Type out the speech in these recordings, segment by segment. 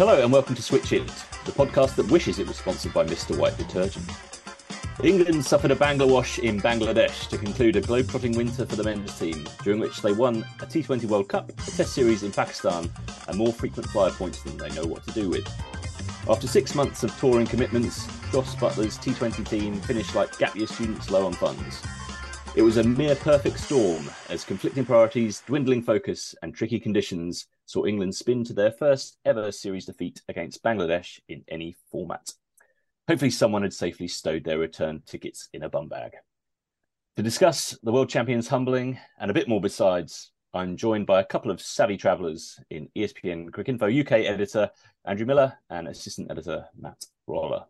Hello and welcome to Switch Hit, the podcast that wishes it was sponsored by Mr. White Detergent. England suffered a Bangla wash in Bangladesh to conclude a globe-trotting winter for the men's team, during which they won a T20 World Cup, a Test series in Pakistan, and more frequent flyer points than they know what to do with. After six months of touring commitments, Jos Buttler's T20 team finished like gap year students low on funds. It was a mere perfect storm as conflicting priorities, dwindling focus, and tricky conditions saw England spin to their first ever series defeat against Bangladesh in any format. Hopefully, someone had safely stowed their return tickets in a bum bag. To discuss the world champions humbling and a bit more besides, I'm joined by a couple of savvy travellers in ESPN Cricinfo UK editor Andrew Miller and assistant editor Matt Roller.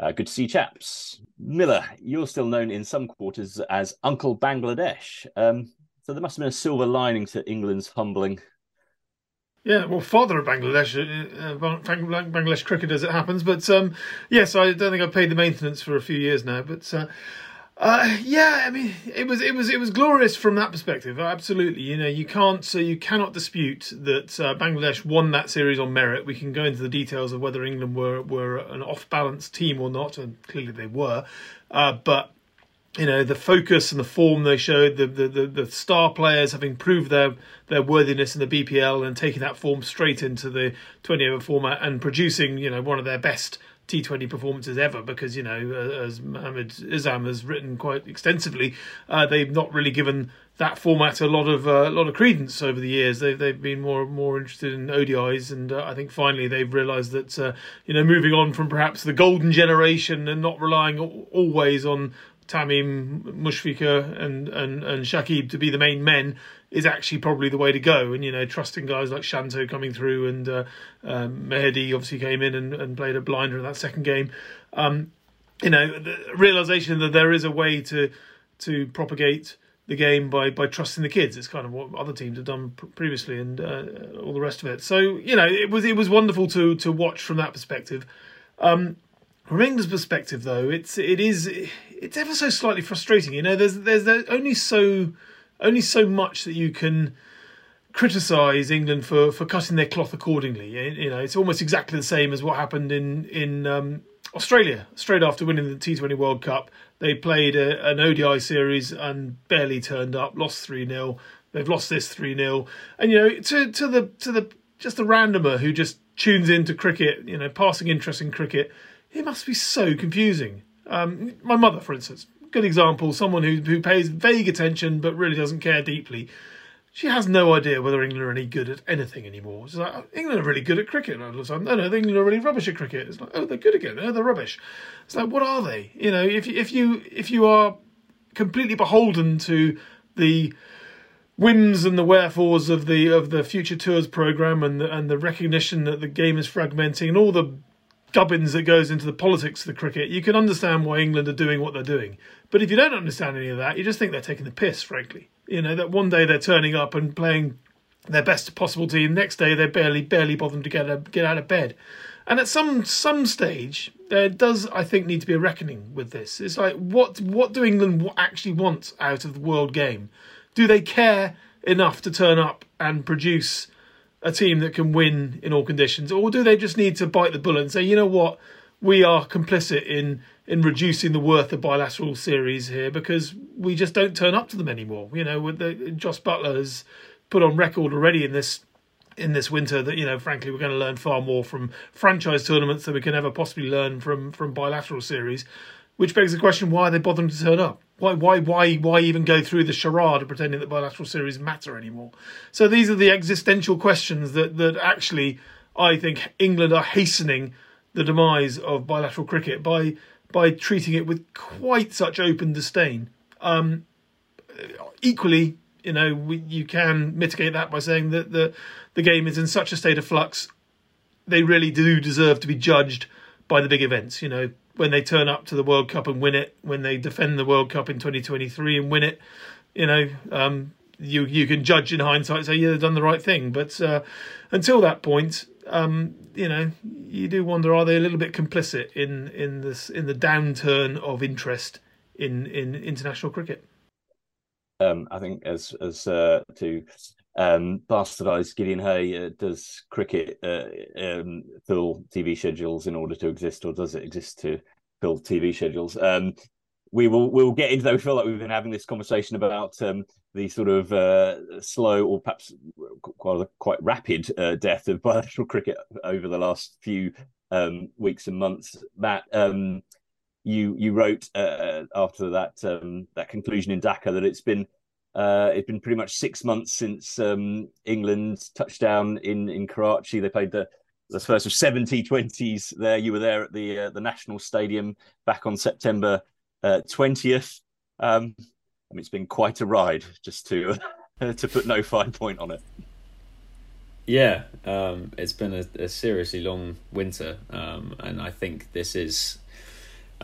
Uh, good to see you, chaps. Miller, you're still known in some quarters as Uncle Bangladesh. Um, so there must have been a silver lining to England's humbling. Yeah, well, father of Bangladesh, uh, uh Bangladesh cricket as it happens. But um, yes, I don't think I've paid the maintenance for a few years now. But uh, uh, yeah, I mean, it was it was it was glorious from that perspective. Absolutely, you know, you can't so you cannot dispute that uh, Bangladesh won that series on merit. We can go into the details of whether England were were an off balance team or not, and clearly they were. Uh, but you know the focus and the form they showed, the, the the, the star players having proved their their worthiness in the BPL and taking that form straight into the 20 over format and producing you know one of their best T20 performances ever because, you know, uh, as Mohammad Isam has written quite extensively, uh, they've not really given that format a lot of uh, a lot of credence over the years. They've they've been more more interested in ODIs, and uh, I think finally they've realised that uh, you know moving on from perhaps the golden generation and not relying always on Tamim, Mushfiqur, and and and Shakib to be the main men is actually probably the way to go. And you know, trusting guys like Shanto coming through and uh, um, Mehidy obviously came in and, and played a blinder in that second game. Um, you know, the realization that there is a way to to propagate the game by by trusting the kids. It's kind of what other teams have done previously, and uh, all the rest of it. So you know, it was it was wonderful to to watch from that perspective. Um, from England's perspective, though, it's it is it's ever so slightly frustrating. You know, there's there's, only so only so much that you can criticise England for, for cutting their cloth accordingly. You know, it's almost exactly the same as what happened in in um, Australia straight after winning the T20 World Cup. They played a, an ODI series and barely turned up, lost three 0 They've lost this three 0 and you know to to the to the just the randomer who just tunes into cricket, you know, passing interest in cricket, it must be so confusing. Um, my mother, for instance, good example, someone who, who pays vague attention but really doesn't care deeply. She has no idea whether England are any good at anything anymore. She's like, oh, England are really good at cricket. And all of a sudden, no, no, England are really rubbish at cricket. It's like, oh, they're good again. Oh, they're rubbish. It's like, what are they? You know, if if you if you are completely beholden to the whims and the wherefores of the of the future tours program and the, and the recognition that the game is fragmenting and all the gubbins that goes into the politics of the cricket, you can understand why England are doing what they're doing. But if you don't understand any of that, you just think they're taking the piss, frankly. You know, that one day they're turning up and playing their best possible team, next day they're barely barely bothering to get out, get out of bed. And at some some stage, there does, I think, need to be a reckoning with this. It's like, what what do England actually want out of the world game? Do they care enough to turn up and produce a team that can win in all conditions, or do they just need to bite the bullet and say, you know what, we are complicit in in reducing the worth of bilateral series here because we just don't turn up to them anymore. You know, with the Jos Buttler has put on record already in this in this winter that you know, frankly, we're going to learn far more from franchise tournaments than we can ever possibly learn from from bilateral series. Which begs the question: Why are they bothering to turn up? Why, why, why, why even go through the charade of pretending that bilateral series matter anymore? So these are the existential questions that that actually I think England are hastening the demise of bilateral cricket by by treating it with quite such open disdain. Um, equally, you know, we, you can mitigate that by saying that the the game is in such a state of flux. They really do deserve to be judged by the big events. You know, when they turn up to the World Cup and win it, when they defend the World Cup in 2023 and win it, you know, um, you you can judge in hindsight, say yeah, they've done the right thing. But uh, until that point, um, you know, you do wonder: are they a little bit complicit in in this in the downturn of interest in in international cricket? Um, I think as as uh, to um, bastardized Gideon Haigh Uh, does cricket uh, um, fill TV schedules in order to exist, or does it exist to fill TV schedules? Um, we will we'll get into that. We feel like we've been having this conversation about um, the sort of uh, slow or perhaps quite quite rapid uh, death of bilateral cricket over the last few um, weeks and months. That um, you you wrote uh, after that um, that conclusion in Dhaka that it's been uh, it's been pretty much six months since um, England touchdown in in Karachi. They played the the first of 70 20s there. You were there at the uh, the National Stadium back on September uh, twentieth. Um, I mean, it's been quite a ride, just to to put no fine point on it. Yeah, um, it's been a, a, seriously long winter, um, and I think this is.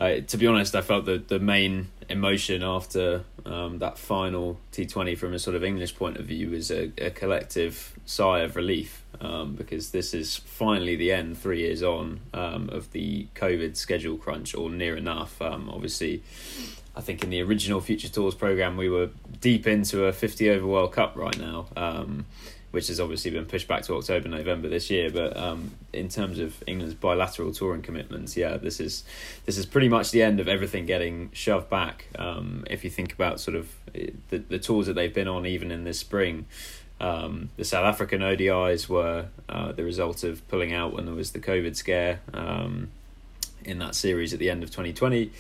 To be honest, I felt the the main emotion after um, that final T Twenty, from a sort of English point of view, is a, a collective sigh of relief um, because this is finally the end, three years on, um, of the COVID schedule crunch, or near enough. Um, obviously, I think in the original Future Tours program, we were deep into a 50 over World Cup right now, um, which has obviously been pushed back to October, November this year. But um, in terms of England's bilateral touring commitments, yeah, this is this is pretty much the end of everything getting shoved back. Um, if you think about sort of the, the tours that they've been on, even in this spring. Um, the South African ODIs were uh, the result of pulling out when there was the COVID scare um, in that series at the end of 2020.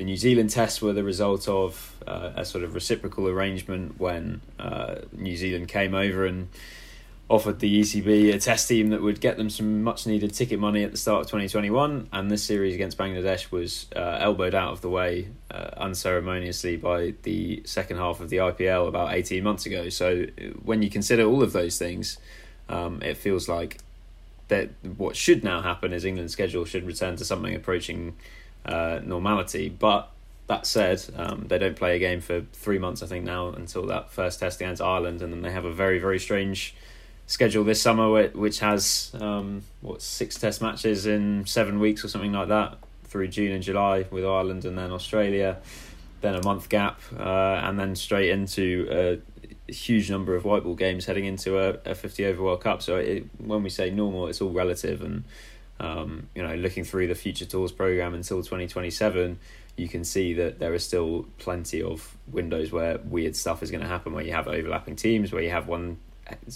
The New Zealand tests were the result of uh, a sort of reciprocal arrangement when uh, New Zealand came over and offered the ECB a test team that would get them some much needed ticket money at the start of 2021. And this series against Bangladesh was uh, elbowed out of the way uh, unceremoniously by the second half of the IPL about 18 months ago. So when you consider all of those things, um, it feels like that what should now happen is England's schedule should return to something approaching uh, normality. But that said, um, they don't play a game for three months, I think, now until that first test against Ireland, and then they have a very, very strange schedule this summer, which has um, what six Test matches in seven weeks or something like that through June and July with Ireland and then Australia, then a month gap, uh, and then straight into a huge number of white ball games heading into a, a 50 over World Cup. So it, when we say normal, it's all relative, and um, you know, looking through the future tours program until 2027 you can see that there are still plenty of windows where weird stuff is going to happen where you have overlapping teams where you have one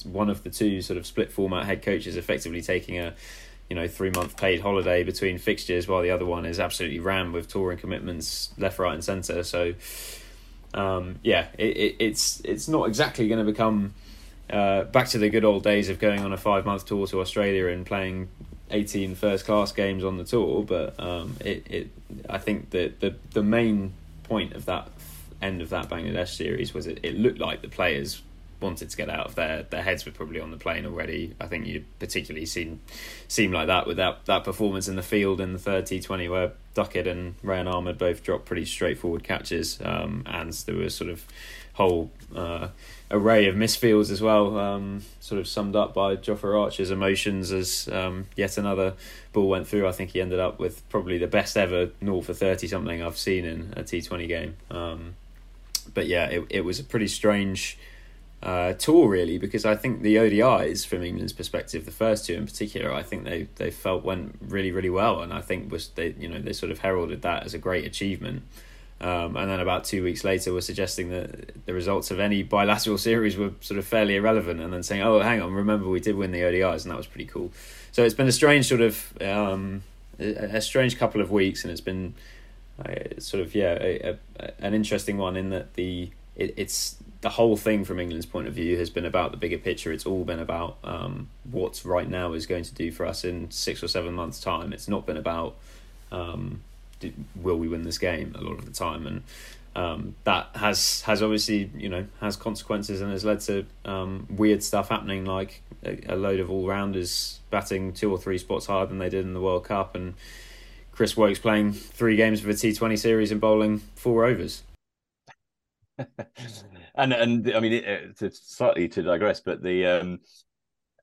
one of the two sort of split format head coaches effectively taking a you know three month paid holiday between fixtures while the other one is absolutely rammed with touring commitments left right and centre so um, yeah it, it, it's it's not exactly going to become uh, back to the good old days of going on a five month tour to Australia and playing 18 first class games on the tour but um, it, it I think that the the main point of that end of that Bangladesh series was it, it looked like the players wanted to get out of there. Their heads were probably on the plane already. I think you particularly seen seem like that with that, that performance in the field in the third T Twenty where Duckett and Rehan Ahmed both dropped pretty straightforward catches, um, and there was sort of whole uh, array of misfields as well, um, sort of summed up by Jofra Archer's emotions as um, yet another ball went through. I think he ended up with probably the best ever naught for 30 something I've seen in a T20 game. Um, but yeah, it, it was a pretty strange uh, tour really because I think the ODIs from England's perspective, the first two in particular, I think they, they felt went really really well, and I think was they you know they sort of heralded that as a great achievement. Um, and then about two weeks later, were suggesting that the results of any bilateral series were sort of fairly irrelevant, and then saying, "Oh, hang on, remember we did win the ODIs, and that was pretty cool." So it's been a strange sort of um, a, strange couple of weeks, and it's been uh, sort of yeah a, a, an interesting one in that the it, it's the whole thing from England's point of view has been about the bigger picture. It's all been about um, what right now is going to do for us in six or seven months' time. It's not been about um, will we win this game a lot of the time, and um, that has has obviously you know has consequences and has led to um, weird stuff happening, like a, a load of all rounders batting two or three spots higher than they did in the World Cup, and Chris Woakes playing three games of a T Twenty series and bowling four overs. and and I mean, it, to slightly to digress, but the um,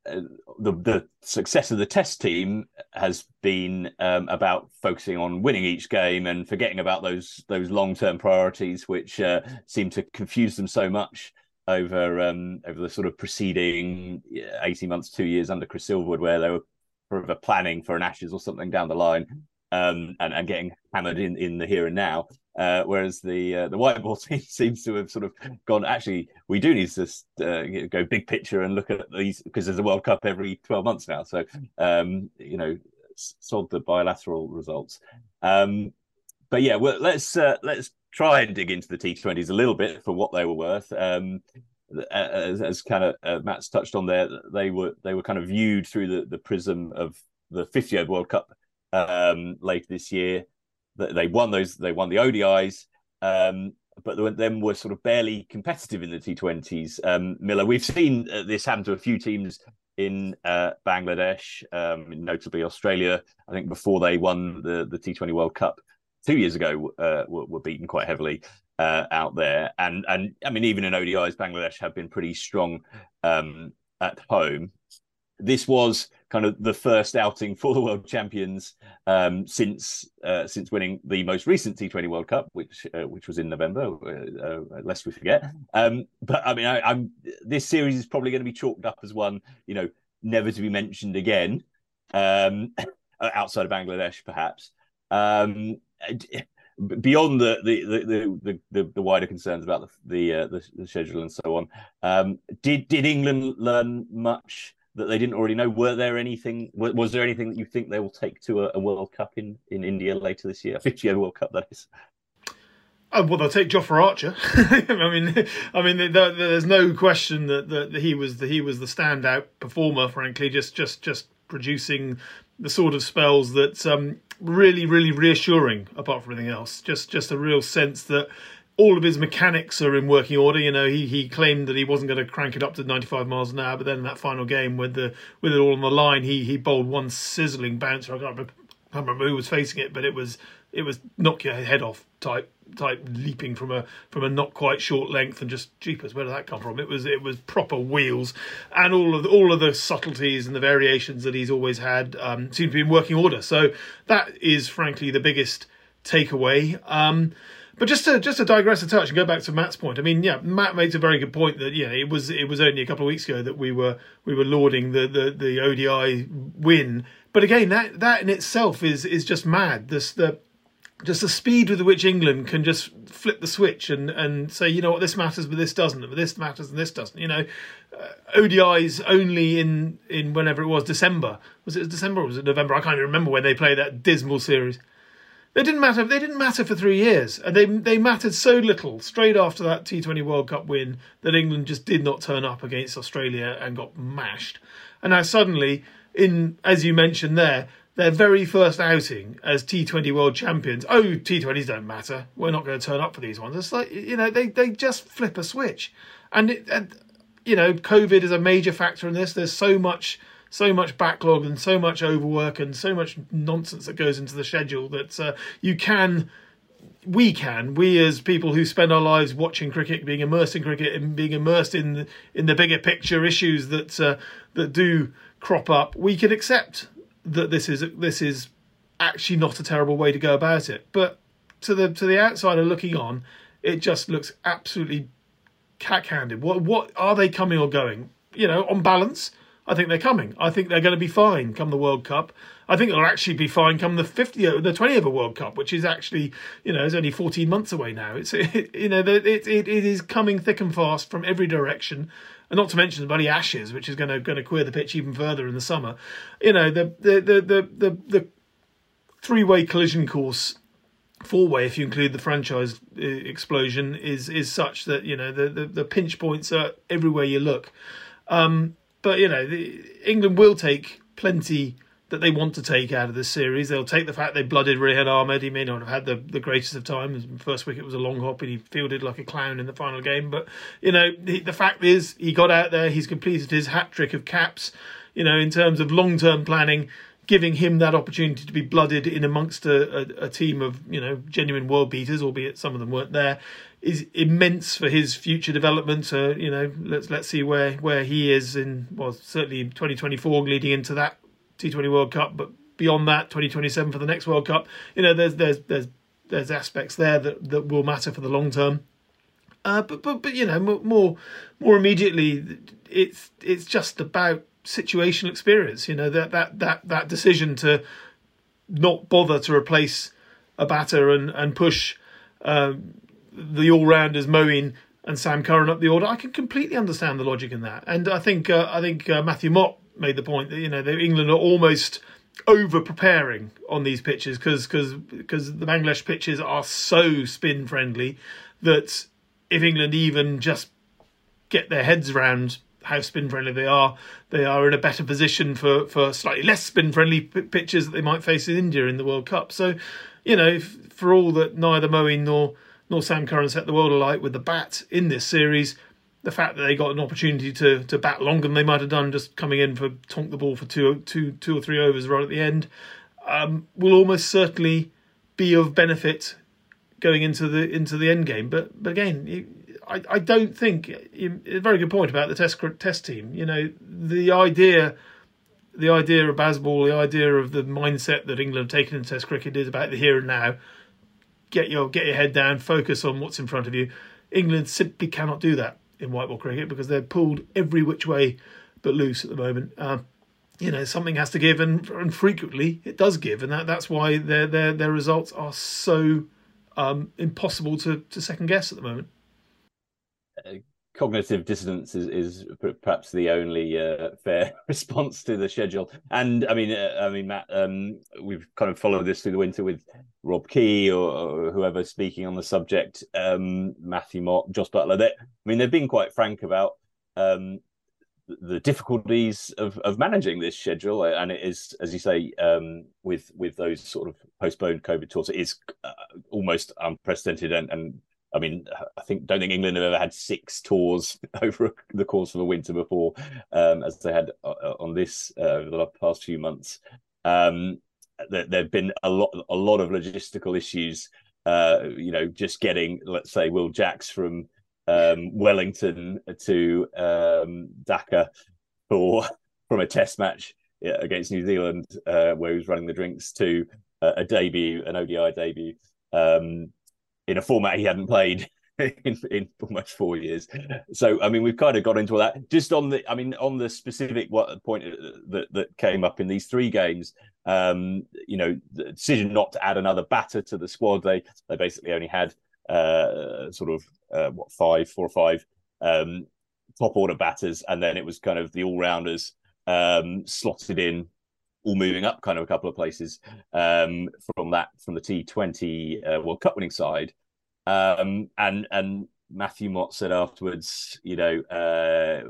uh, the the success of the test team has been um, about focusing on winning each game and forgetting about those those long term priorities, which uh, seem to confuse them so much over um, over the sort of preceding eighteen months, two years under Chris Silverwood, where they were planning for an Ashes or something down the line, um, and and getting hammered in in the here and now. Uh, whereas the uh, the white ball team seems to have sort of gone. Actually, we do need to uh, go big picture and look at these because there's a World Cup every twelve months now. So um, you know, sod the bilateral results. Um, but yeah, well, let's uh, let's try and dig into the T20s a little bit for what they were worth. Um, as, as, kind of uh, Matt's touched on there, they were they were kind of viewed through the, the prism of the 50th World Cup um, later this year they won those. They won the ODIs, um, but then were sort of barely competitive in the T20s. Um, Miller, we've seen uh, this happen to a few teams in uh, Bangladesh, um, notably Australia. I think before they won the the T20 World Cup two years ago, uh, were, were, beaten quite heavily uh, out there. And and I mean, even in ODIs, Bangladesh have been pretty strong um, at home this was kind of the first outing for the world champions um, since uh, since winning the most recent T20 World Cup, which uh, which was in November, uh, uh lest we forget. Um, but I mean, I, am this series is probably going to be chalked up as one, you know, never to be mentioned again, um, outside of Bangladesh, perhaps. Um, beyond the the, the the, the, the wider concerns about the the, uh, the, the schedule and so on, um, did did England learn much? That they didn't already know? Were there anything? Was there anything that you think they will take to a, a World Cup in, in India later this year? A 50 year World Cup, that is. Oh, well, they'll take Jofra Archer. I mean, I mean, there's no question that, that he was the, he was the standout performer. Frankly, just just just producing the sort of spells that um, really really reassuring. Apart from anything else, just just a real sense that all of his mechanics are in working order. You know, he he claimed that he wasn't going to crank it up to 95 miles an hour, but then that final game with the with it all on the line, he he bowled one sizzling bouncer. I can't remember, I can't remember who was facing it, but it was it was knock your head off type type leaping from a from a not quite short length and just jeepers where did that come from it was it was proper wheels and all of the, all of the subtleties and the variations that he's always had um, seem to be in working order so that is frankly the biggest takeaway um, but just to just to digress a touch and go back to Matt's point, I mean, yeah, Matt makes a very good point that yeah, it was it was only a couple of weeks ago that we were we were lauding the the, the ODI win, but again, that that in itself is is just mad. This the just the speed with which England can just flip the switch and, and say, you know what, this matters, but this doesn't, but this matters and this doesn't. You know, uh, ODIs only in, in whenever it was December. Was it December or was it November? I can't even remember when they played that dismal series. They didn't matter. They didn't matter for three years, and they they mattered so little. Straight after that T20 World Cup win, that England just did not turn up against Australia and got mashed. And now suddenly, in as you mentioned there, their very first outing as T20 World Champions. Oh, T20s don't matter. We're not going to turn up for these ones. It's like you know they they just flip a switch, and, it, and you know COVID is a major factor in this. There's so much so much backlog and so much overwork and so much nonsense that goes into the schedule that uh, you can we can we as people who spend our lives watching cricket being immersed in cricket and being immersed in the, in the bigger picture issues that uh, that do crop up we can accept that this is this is actually not a terrible way to go about it. But to the to the outsider looking on it just looks absolutely cack-handed. What what are they coming or going? You know on balance I think they're coming. I think they're going to be fine come the World Cup. I think they'll actually be fine come the 50th, the 20th World Cup, which is actually, you know, is only 14 months away now. It's, it, you know, it, it, it is coming thick and fast from every direction. And not to mention the bloody Ashes, which is going to going to queer the pitch even further in the summer. You know, the the the the the, the three way collision course four way if you include the franchise uh, explosion is is such that you know the, the, the pinch points are everywhere you look um, but you know, the, England will take plenty that they want to take out of this series. They'll take the fact they blooded Rehan Ahmed. He may not have had the, the greatest of times. First wicket was a long hop and he fielded like a clown in the final game. But, you know, the, the fact is he got out there, he's completed his hat trick of caps. You know, in terms of long term planning, giving him that opportunity to be blooded in amongst a, a, a, team of you know genuine world beaters, albeit some of them weren't there, is immense for his future development. Uh, you know, let's let's see where where he is in well certainly 2024 leading into that T20 World Cup, but beyond that 2027 for the next World Cup. You know, there's there's there's there's aspects there that that will matter for the long term. Uh, but but but you know more more immediately, it's it's just about situational experience. You know that that that that decision to not bother to replace a batter and and push um, the all rounders Moeen and Sam Curran up the order. I can completely understand the logic in that, and I think uh, I think uh, Matthew Mott made the point that you know England are almost over preparing on these pitches because because because the Bangladesh pitches are so spin friendly that if England even just get their heads around how spin friendly they are, they are in a better position for, for slightly less spin friendly p- pitches that they might face in India in the World Cup. So, you know, for all that neither Moeen nor nor Sam Curran set the world alight with the bat in this series, the fact that they got an opportunity to to bat longer than they might have done just coming in for tonk the ball for two two two or three overs right at the end um, will almost certainly be of benefit going into the into the end game. But but again, I, I don't think a very good point about the test test team. You know, the idea the idea of Bazball, the idea of the mindset that England have taken in Test cricket is about the here and now. Get your get your head down, focus on what's in front of you. England simply cannot do that in white ball cricket because they're pulled every which way but loose at the moment. Uh, you know, something has to give, and, and frequently it does give, and that, that's why their their their results are so um, impossible to, to second guess at the moment. Cognitive dissonance is, is perhaps the only uh, fair response to the schedule. And I mean, uh, I mean, Matt, um, we've kind of followed this through the winter with Rob Key or, or whoever speaking on the subject, um, Matthew Mott, Jos Buttler. They, I mean, they've been quite frank about um, the difficulties of, of managing this schedule, and it is, as you say, um, with with those sort of postponed COVID tours, it is uh, almost unprecedented and, and I mean, I think don't think England have ever had six tours over the course of a winter before, um, as they had uh, uh, on this uh, over the past few months. Um, there, have been a lot, a lot of logistical issues. Uh, you know, just getting, let's say, Will Jacks from um, Wellington to um, Dhaka for from a Test match against New Zealand, uh, where he was running the drinks, to uh, a debut, an ODI debut. Um, in a format he hadn't played in, in almost four years. So I mean, we've kind of got into that. Just on the, I mean, on the specific what point that that came up in these three games. Um, you know, the decision not to add another batter to the squad. They they basically only had uh, sort of uh, what five, four or five um, top order batters, and then it was kind of the all rounders um, slotted in all moving up kind of a couple of places um, from that from the T20 uh, World Cup winning side. Um, and and Matthew Mott said afterwards, you know, uh,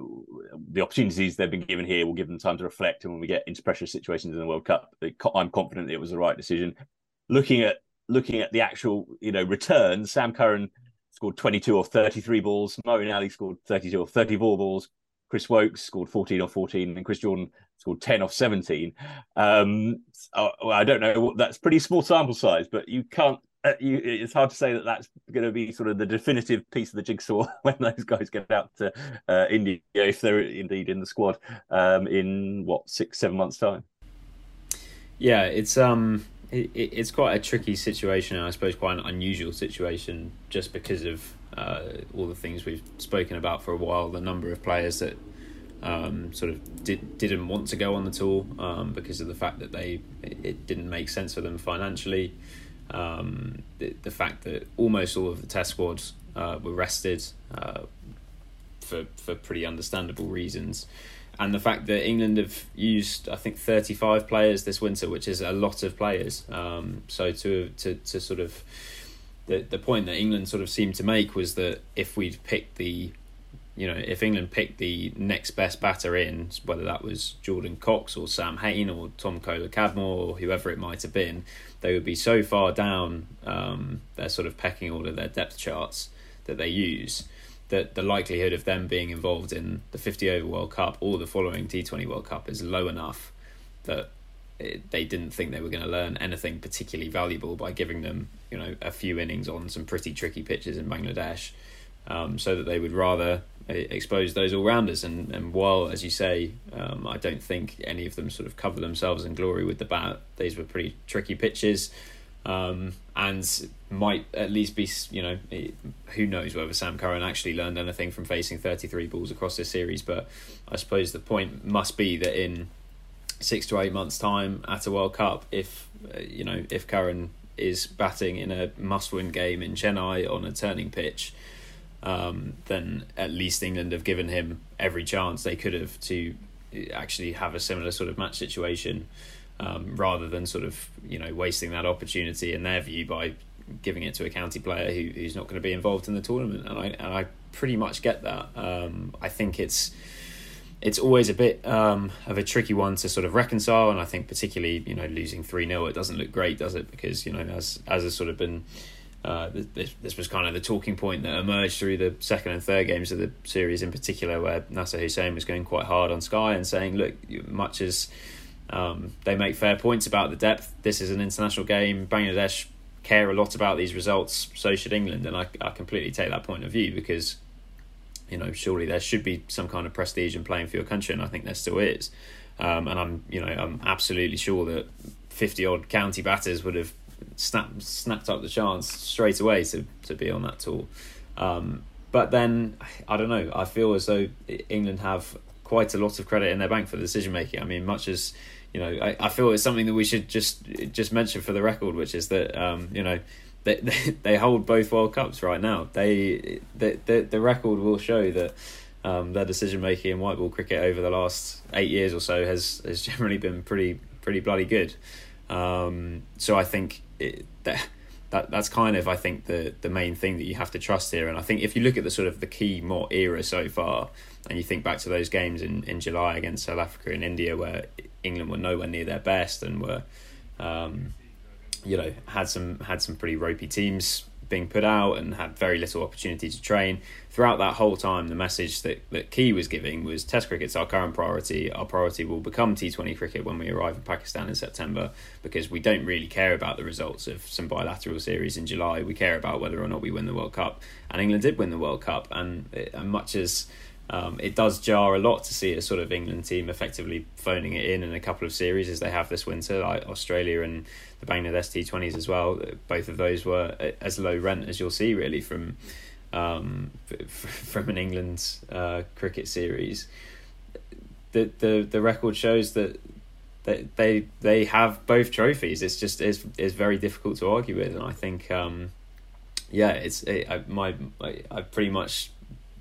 the opportunities they've been given here will give them time to reflect, and when we get into pressure situations in the World Cup, I'm confident it was the right decision. Looking at looking at the actual, you know, return, Sam Curran scored 22 or 33 balls, Moeen Ali scored 32 or 34 balls, Chris Woakes scored 14 or 14, and Chris Jordan scored 10 off 17. Um, I don't know, that's pretty small sample size, but you can't uh, you, it's hard to say that that's going to be sort of the definitive piece of the jigsaw when those guys get out to uh, India, if they're indeed in the squad um, in what six, seven months' time. Yeah, it's um, it, it's quite a tricky situation, and I suppose quite an unusual situation, just because of uh, all the things we've spoken about for a while. The number of players that um, sort of did, didn't want to go on the tour um, because of the fact that they it, it didn't make sense for them financially. Um, the, the fact that almost all of the test squads uh, were rested uh, for for pretty understandable reasons, and the fact that England have used I think thirty five players this winter, which is a lot of players. Um, so to to to sort of the the point that England sort of seemed to make was that if we'd picked the you know, if England picked the next best batter in, whether that was Jordan Cox or Sam Hain or Tom Kohler-Cadmore or whoever it might have been, they would be so far down um, their sort of pecking order, their depth charts that they use, that the likelihood of them being involved in the 50 over World Cup or the following T20 World Cup is low enough that it, they didn't think they were going to learn anything particularly valuable by giving them, you know, a few innings on some pretty tricky pitches in Bangladesh. Um, so that they would rather expose those all rounders. And, and while, as you say, um, I don't think any of them sort of cover themselves in glory with the bat, these were pretty tricky pitches. Um, and might at least be you know who knows whether Sam Curran actually learned anything from facing 33 balls across this series but I suppose the point must be that in six to eight months time at a World Cup if uh, you know if Curran is batting in a must-win game in Chennai on a turning pitch um, then at least England have given him every chance they could have to actually have a similar sort of match situation um, rather than sort of you know wasting that opportunity in their view by giving it to a county player who, who's not going to be involved in the tournament. And I and I pretty much get that. Um, I think it's it's always a bit um, of a tricky one to sort of reconcile, and I think particularly you know losing three 0 it doesn't look great, does it? Because you know as as has sort of been. Uh, this, this was kind of the talking point that emerged through the second and third games of the series in particular, where Nasser Hussain was going quite hard on Sky and saying, "Look, much as um, they make fair points about the depth. This is an international game. Bangladesh care a lot about these results. So should England, and I, I completely take that point of view because you know surely there should be some kind of prestige in playing for your country, and I think there still is. Um, and I'm you know I'm absolutely sure that fifty odd county batters would have snapped snapped up the chance straight away to to be on that tour. Um, but then I don't know. I feel as though England have quite a lot of credit in their bank for the decision making. I mean, much as you know, I, I feel it's something that we should just just mention for the record, which is that um, you know they, they, they hold both World Cups right now. They the the, the record will show that um, their decision making in white ball cricket over the last eight years or so has has generally been pretty pretty bloody good. Um, so I think it, that that that's kind of I think the the main thing that you have to trust here. And I think if you look at the sort of the key more era so far, and you think back to those games in, in July against South Africa and India where England were nowhere near their best and were, um, you know, had some had some pretty ropey teams being put out and had very little opportunity to train. Throughout that whole time, the message that, that Key was giving was Test cricket's our current priority. Our priority will become T20 cricket when we arrive in Pakistan in September because we don't really care about the results of some bilateral series in July. We care about whether or not we win the World Cup. And England did win the World Cup. And, and much as um, it does jar a lot to see a sort of England team effectively phoning it in in a couple of series as they have this winter, like Australia and the Bangladesh T20s as well. Both of those were as low rent as you'll see really from um, from an England uh, cricket series. The the the record shows that they they they have both trophies. It's just it's, it's very difficult to argue with, and I think um, yeah, it's it, I, my I pretty much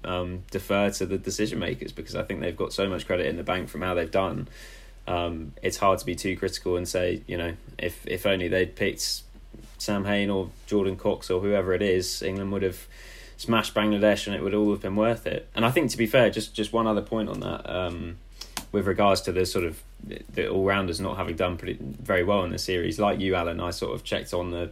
um, defer to the decision makers because I think they've got so much credit in the bank from how they've done. Um, it's hard to be too critical and say, you know, if if only they'd picked Sam Hain or Jordan Cox or whoever it is, England would have smashed Bangladesh and it would all have been worth it. And I think to be fair, just just one other point on that, um, with regards to the sort of the all rounders not having done pretty very well in the series, like you, Alan, I sort of checked on the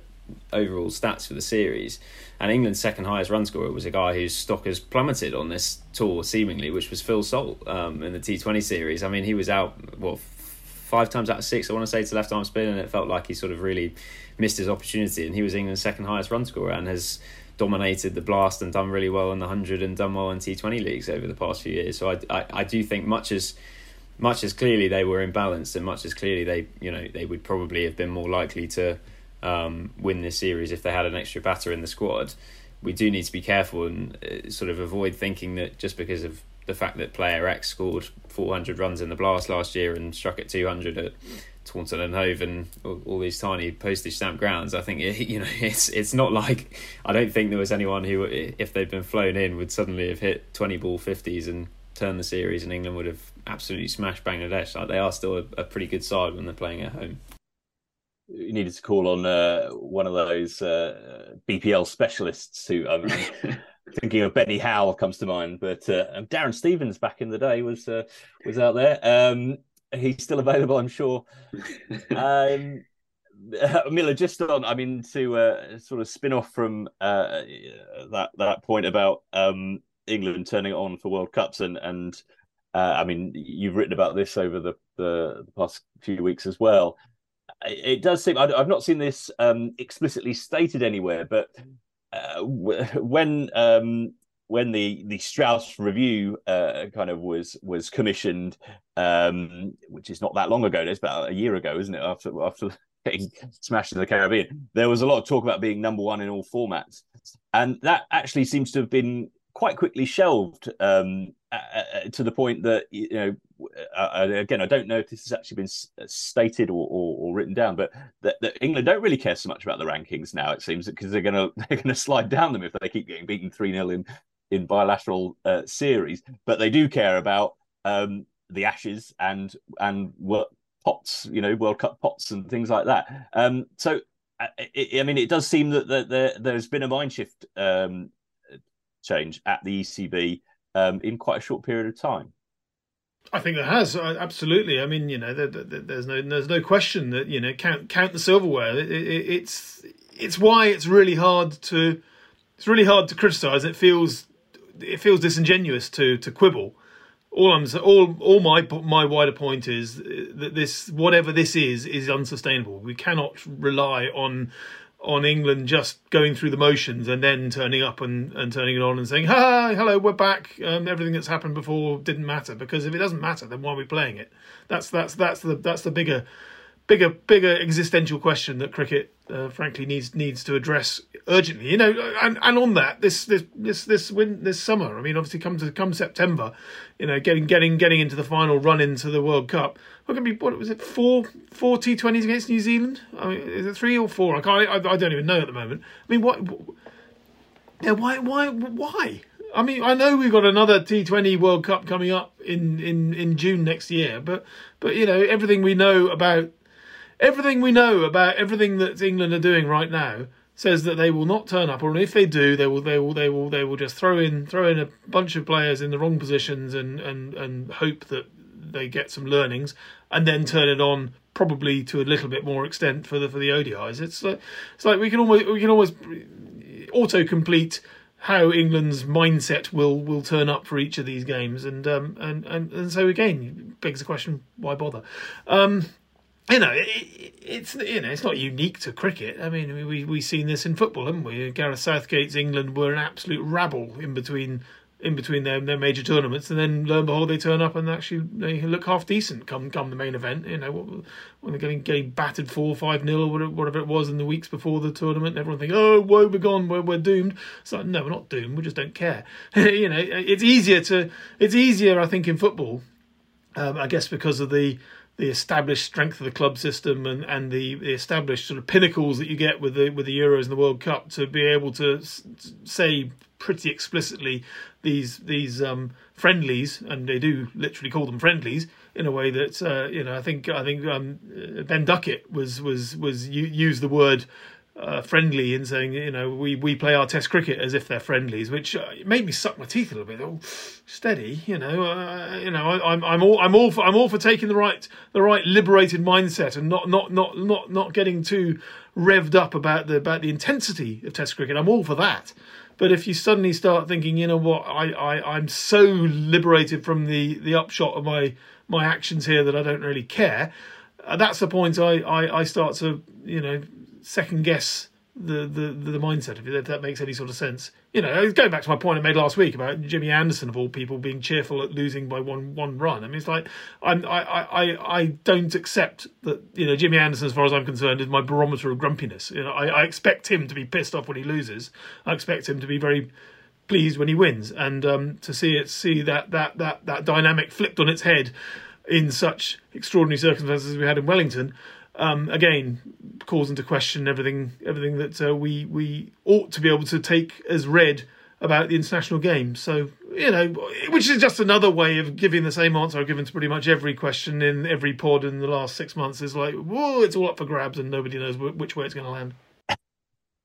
overall stats for the series. And England's second highest run scorer was a guy whose stock has plummeted on this tour, seemingly, which was Phil Salt um, in the T20 series. I mean, he was out, what, five times out of six, I want to say, to left arm spin, and it felt like he sort of really missed his opportunity. And he was England's second highest run scorer and has dominated the blast and done really well in the 100 and done well in T20 leagues over the past few years. So I, I, I do think much as much as clearly they were imbalanced and much as clearly they you know they would probably have been more likely to um, win this series if they had an extra batter in the squad. We do need to be careful and uh, sort of avoid thinking that just because of the fact that player X scored 400 runs in the blast last year and struck at 200 at Taunton and Hove and all, these tiny postage stamp grounds. I think you know it's it's not like I don't think there was anyone who, if they'd been flown in, would suddenly have hit 20 ball 50s and turned the series, and England would have absolutely smashed Bangladesh. Like they are still a, a pretty good side when they're playing at home needed to call on uh, one of those uh, BPL specialists who I'm thinking of Benny Howell comes to mind, but uh, Darren Stevens back in the day was uh, was out there. Um, he's still available, I'm sure. Um, Miller, just on, I mean, to uh, sort of spin off from uh, that that point about um, England turning it on for World Cups and and I mean, you've written about this over the, the, the past few weeks as well it does seem I, have not seen this um, explicitly stated anywhere, but uh, when um, when the the Strauss review uh, kind of was was commissioned, um, which is not that long ago, it's about a year ago, isn't it? After after getting smashed in the Caribbean. There was a lot of talk about being number one in all formats, and that actually seems to have been quite quickly shelved um, uh, to the point that you know uh, again I don't know if this has actually been stated or, or, or written down, but that, that, England don't really care so much about the rankings now. It seems because they're gonna they're gonna slide down them if they keep getting beaten three 0 in in bilateral uh, series, but they do care about um, the Ashes and and what pots, you know, World Cup pots and things like that. Um, so. I, I mean, it does seem that, that there, there's been a mind shift um, change at the ECB um, in quite a short period of time. I think there has uh, absolutely. I mean, you know, there, there, there's no there's no question that you know count count the silverware. It, it, it's it's why it's really hard to it's really hard to criticise. It feels it feels disingenuous to to quibble. All I'm all all my my wider point is that this whatever this is is unsustainable. We cannot rely on on England just going through the motions and then turning up and, and turning it on and saying, "Hi, hello, we're back. Um, everything that's happened before didn't matter." Because if it doesn't matter, then why are we playing it? That's that's that's the that's the bigger bigger bigger existential question that cricket uh, frankly needs needs to address urgently you know and and on that this this this this win this summer i mean obviously come to come september you know getting getting getting into the final run into the world cup going to be what was it four four t20s against new zealand? I mean is it three or four? I can't i, I don't even know at the moment. I mean what yeah why why why? I mean, I know we've got another T20 World Cup coming up in, in, in June next year, but but you know everything we know about everything we know about everything that England are doing right now says that they will not turn up, or if they do, they will they will they will they will just throw in throw in a bunch of players in the wrong positions and and and hope that they get some learnings, and then turn it on probably to a little bit more extent for the for the ODIs. It's like it's like we can almost we can almost auto complete how England's mindset will will turn up for each of these games, and um and and and so again begs the question why bother. Um, you know, it, it's you know, it's not unique to cricket. I mean, we we've seen this in football, haven't we? Gareth Southgate's England were an absolute rabble in between in between their, their major tournaments, and then lo and behold, they turn up and actually they look half decent come come the main event. You know, when they're getting getting battered four five nil or whatever it was in the weeks before the tournament, and everyone think, "Oh, woe we're gone, we're doomed." It's like, no, we're not doomed. We just don't care. you know, it's easier to it's easier, I think, in football. Um, I guess because of the the established strength of the club system and, and the, the established sort of pinnacles that you get with the with the Euros and the World Cup to be able to say pretty explicitly these these um, friendlies and they do literally call them friendlies in a way that uh, you know I think I think um, Ben Duckett was was was used the word uh, friendly in saying, you know, we, we play our test cricket as if they're friendlies, which uh, made me suck my teeth a little bit. Oh, steady, you know, uh, you know, I, am I'm all I'm all for, I'm all for taking the right the right liberated mindset and not not not not not getting too revved up about the about the intensity of test cricket. I'm all for that. But if you suddenly start thinking, you know what, I, I I'm so liberated from the the upshot of my my actions here that I don't really care. Uh, that's the point I, I, I start to you know second guess the, the, the mindset, of it, if that makes any sort of sense. You know, going back to my point I made last week about Jimmy Anderson of all people being cheerful at losing by one one run. I mean, it's like I'm, I I I don't accept that. You know, Jimmy Anderson, as far as I'm concerned, is my barometer of grumpiness. You know, I, I expect him to be pissed off when he loses. I expect him to be very pleased when he wins, and um, to see it see that that that that dynamic flipped on its head in such extraordinary circumstances as we had in Wellington um, again calls into question everything everything that uh, we we ought to be able to take as read about the international game. So you know, which is just another way of giving the same answer I've given to pretty much every question in every pod in the last six months. Is like, whoa, it's all up for grabs and nobody knows which way it's going to land.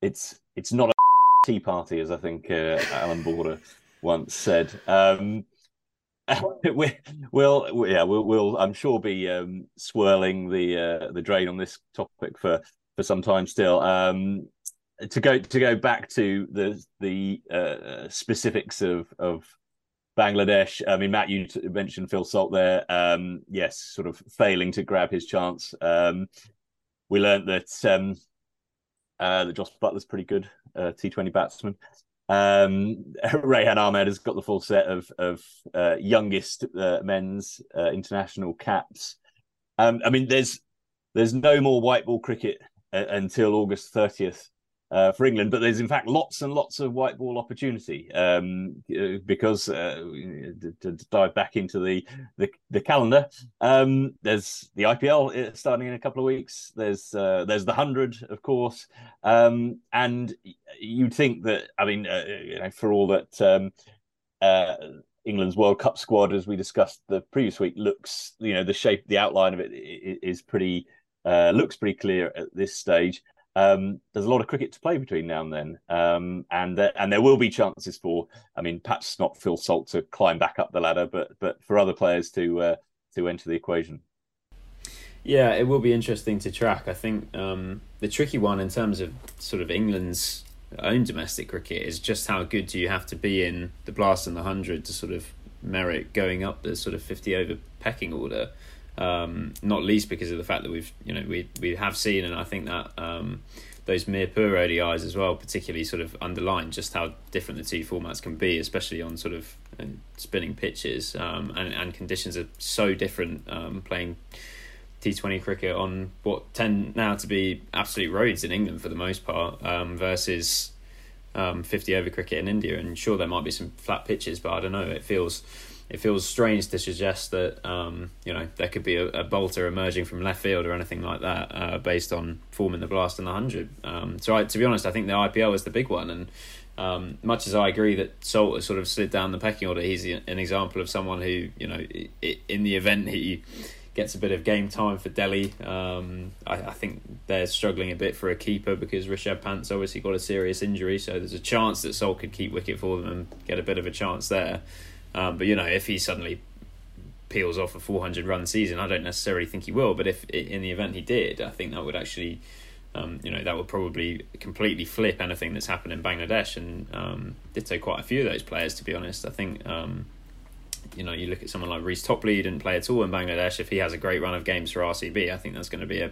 It's it's not a tea party, as I think uh, Alan Border once said. Um, we, will yeah, we'll, we'll, I'm sure be um, swirling the uh, the drain on this topic for for some time still. Um, to go to go back to the the uh, specifics of of Bangladesh. I mean, Matt, you mentioned Phil Salt there. Um, yes, sort of failing to grab his chance. Um, we learned that um, uh, that Jos Buttler's pretty good uh, T20 batsman. Um, Rehan Ahmed has got the full set of of uh, youngest uh, men's uh, international caps. Um, I mean, there's there's no more white ball cricket uh, until August 30th uh, for England, but there's in fact lots and lots of white ball opportunity um, uh, because uh, to, dive back into the the, the calendar, um, there's the IPL uh, starting in a couple of weeks. There's uh, there's the hundred, of course, um, and you'd think that I mean, uh, you know, for all that. Um, England's World Cup squad, as we discussed the previous week, looks you know the shape, the outline of it is pretty looks pretty clear at this stage um, there's a lot of cricket to play between now and then, um, and uh, and there will be chances for, I mean, perhaps not Phil Salt to climb back up the ladder, but but for other players to uh, to enter the equation. Yeah, it will be interesting to track. I think um, the tricky one in terms of sort of England's own domestic cricket is just how good do you have to be in the blast and the hundred to sort of merit going up the sort of fifty over pecking order. Um, not least because of the fact that we've you know we we have seen and I think that um, those Mirpur ODIs as well particularly sort of underline just how different the two formats can be, especially on sort of uh, spinning pitches um, and and conditions are so different um, playing. T20 cricket on what tend now to be absolute roads in England for the most part um, versus um, 50 over cricket in India. And sure, there might be some flat pitches, but I don't know. It feels it feels strange to suggest that um, you know there could be a, a, bolter emerging from left field or anything like that uh, based on forming the blast and the hundred. Um, so I, to be honest, I think the IPL is the big one, and um, much as I agree that Salt has sort of slid down the pecking order, he's an example of someone who you know in the event he gets a bit of game time for Delhi. Um, I, I, think they're struggling a bit for a keeper because Rishabh Pant's obviously got a serious injury, so there's a chance that Salt could keep wicket for them and get a bit of a chance there. Um, but you know, if he suddenly peels off a 400 run season, I don't necessarily think he will. But if in the event he did, I think that would actually, um, you know, that would probably completely flip anything that's happened in Bangladesh. And um, did take quite a few of those players, to be honest. I think. Um, you know, you look at someone like Reece Topley, who didn't play at all in Bangladesh. If he has a great run of games for RCB, I think that's going to be a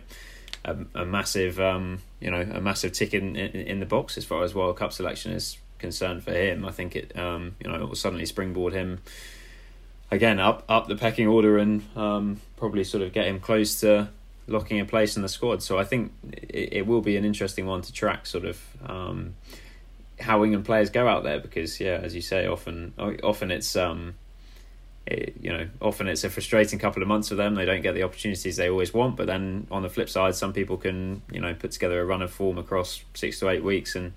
a, a massive, um, you know, a massive tick in, in, in the box as far as World Cup selection is concern for him. I think it, um, you know, it will suddenly springboard him again up up the pecking order and um, probably sort of get him close to locking a place in the squad. So I think it, it will be an interesting one to track, sort of um, how England players go out there because, yeah, as you say, often often it's. Um, it, you know, often it's a frustrating couple of months for them. They don't get the opportunities they always want. But then on the flip side, some people can, you know, put together a run of form across six to eight weeks and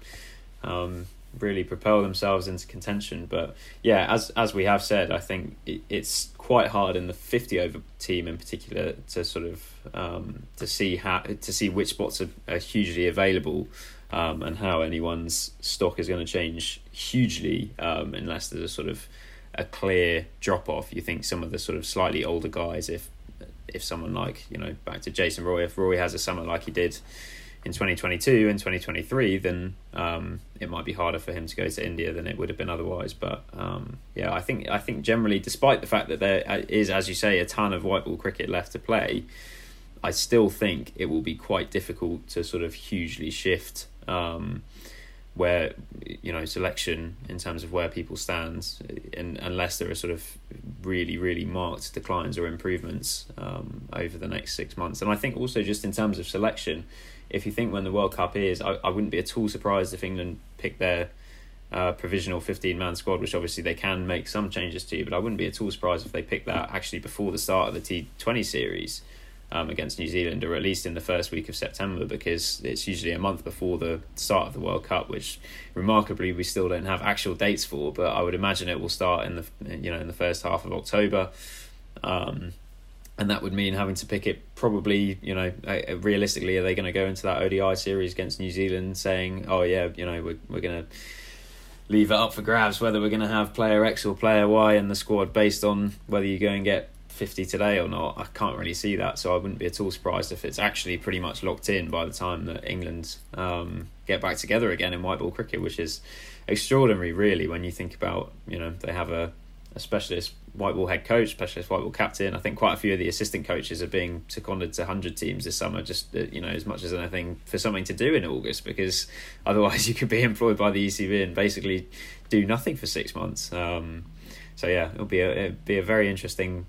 um, really propel themselves into contention. But yeah, as as we have said, I think it, it's quite hard in the fifty over team in particular to sort of um, to see how to see which spots are, are hugely available. Um, and how anyone's stock is going to change hugely um, unless there's a sort of a clear drop off. You think some of the sort of slightly older guys, if if someone like you know back to Jason Roy, if Roy has a summer like he did in 2022 and 2023, then um, it might be harder for him to go to India than it would have been otherwise. But um, yeah, I think I think generally, despite the fact that there is, as you say, a ton of white ball cricket left to play, I still think it will be quite difficult to sort of hugely shift um, where you know selection in terms of where people stand, and unless there are sort of really really marked declines or improvements um, over the next six months. And I think also just in terms of selection if you think when the World Cup is, I, I wouldn't be at all surprised if England pick their uh, provisional 15 man squad, which obviously they can make some changes to, but I wouldn't be at all surprised if they pick that actually before the start of the T20 series um, against New Zealand, or at least in the first week of September, because it's usually a month before the start of the World Cup, which remarkably we still don't have actual dates for, but I would imagine it will start in the you know in the first half of October. Um, and that would mean having to pick it probably you know realistically are they going to go into that ODI series against New Zealand saying oh yeah you know we're we're going to leave it up for grabs whether we're going to have player X or player Y in the squad based on whether you go and get 50 today or not I can't really see that so I wouldn't be at all surprised if it's actually pretty much locked in by the time that England um, get back together again in white ball cricket which is extraordinary really when you think about you know they have a a specialist white ball head coach, specialist white ball captain. I think quite a few of the assistant coaches are being seconded to hundred teams this summer, just uh, you know as much as anything for something to do in August, because otherwise you could be employed by the ECB and basically do nothing for six months. Um, so yeah, it'll be a it'll be a very interesting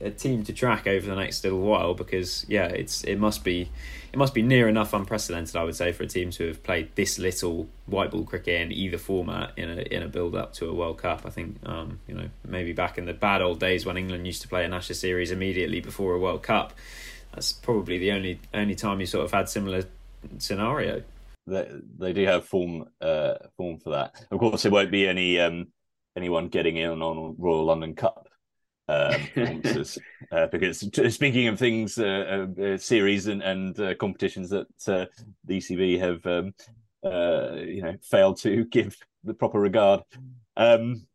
a team to track over the next little while because yeah, it's it must be it must be near enough unprecedented, I would say, for a team to have played this little white ball cricket in either format in a in a build up to a World Cup. I think um, you know maybe back in the bad old days when England used to play an Ashes series immediately before a World Cup, that's probably the only only time you sort of had similar scenario. They, they do have form uh, form for that. Of course, there won't be any um, anyone getting in on Royal London Cup um, uh, because speaking of things, uh, uh, uh, series and, and uh, competitions that uh, the ECB have, um, you know, failed to give the proper regard. Um,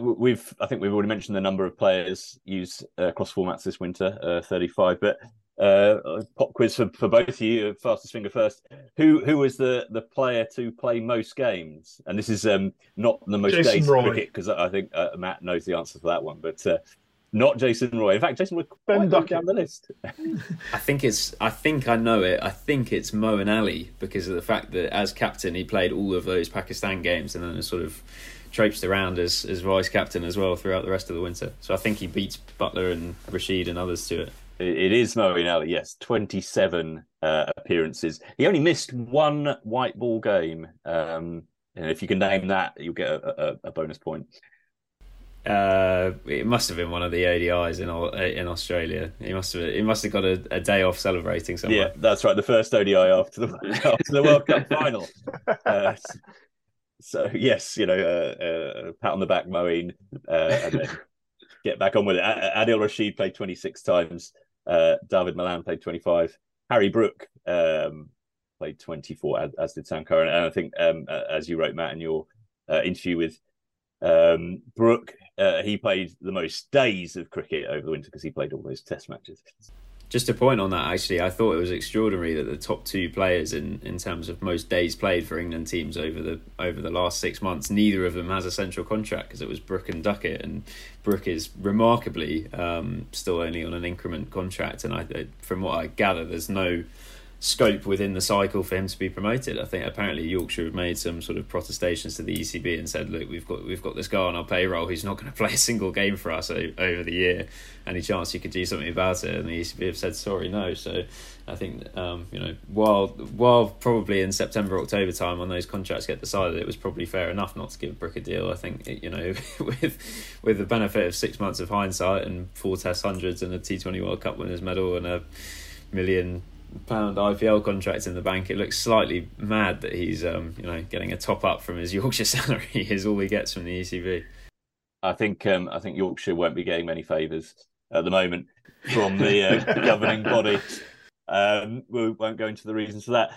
we've, I think we've already mentioned the number of players used across formats this winter, thirty-five. But uh, pop quiz for, for both of you. Fastest finger first. Who who was the the player to play most games? And this is um, not the most Jason days Roy. cricket because I think uh, Matt knows the answer for that one, but. Uh, not Jason Roy. In fact, Jason Roy Ben quite down the list. I think it's. I think I know it. I think it's Moeen Ali because of the fact that as captain he played all of those Pakistan games and then sort of traipsed around as as vice captain as well throughout the rest of the winter. So I think he beats Buttler and Rashid and others to it. It is Moeen Ali, yes. 27 uh, appearances. He only missed one white ball game. Um, and if you can name that, you'll get a, a, a bonus point. Uh, it must have been one of the ODIs in in Australia. He must have he must have got a, a day off celebrating somewhere. Yeah, that's right. The first ODI after the after the World Cup final. Uh, so yes, you know, uh, uh, pat on the back, Moeen, uh, and then get back on with it. Adil Rashid played 26 times. Uh, Dawid Malan played 25. Harry Brook um, played 24, as, as did Sam Curran. And I think, um, as you wrote, Matt, in your uh, interview with um, Brook, uh, he played the most days of cricket over the winter because he played all those test matches. Just a point on that, actually, I thought it was extraordinary that the top two players in, in terms of most days played for England teams over the over the last six months, neither of them has a central contract because it was Brook and Duckett, and Brook is remarkably um, still only on an increment contract, and I, from what I gather, there's no scope within the cycle for him to be promoted. I think apparently Yorkshire have made some sort of protestations to the ECB and said, "Look, we've got we've got this guy on our payroll who's not going to play a single game for us over the year. Any chance you could do something about it?" And the ECB have said, "Sorry, no." So I think um, you know, while while probably in September October time when those contracts get decided, it was probably fair enough not to give Brook a deal. I think you know, with with the benefit of six months of hindsight and four Test hundreds and a T Twenty World Cup winners medal and a million pound IPL contract in the bank, it looks slightly mad that he's um, you know getting a top up from his Yorkshire salary is all he gets from the ECB. I think um, I think Yorkshire won't be getting many favours at the moment from the uh, governing body. Um, we won't go into the reasons for that.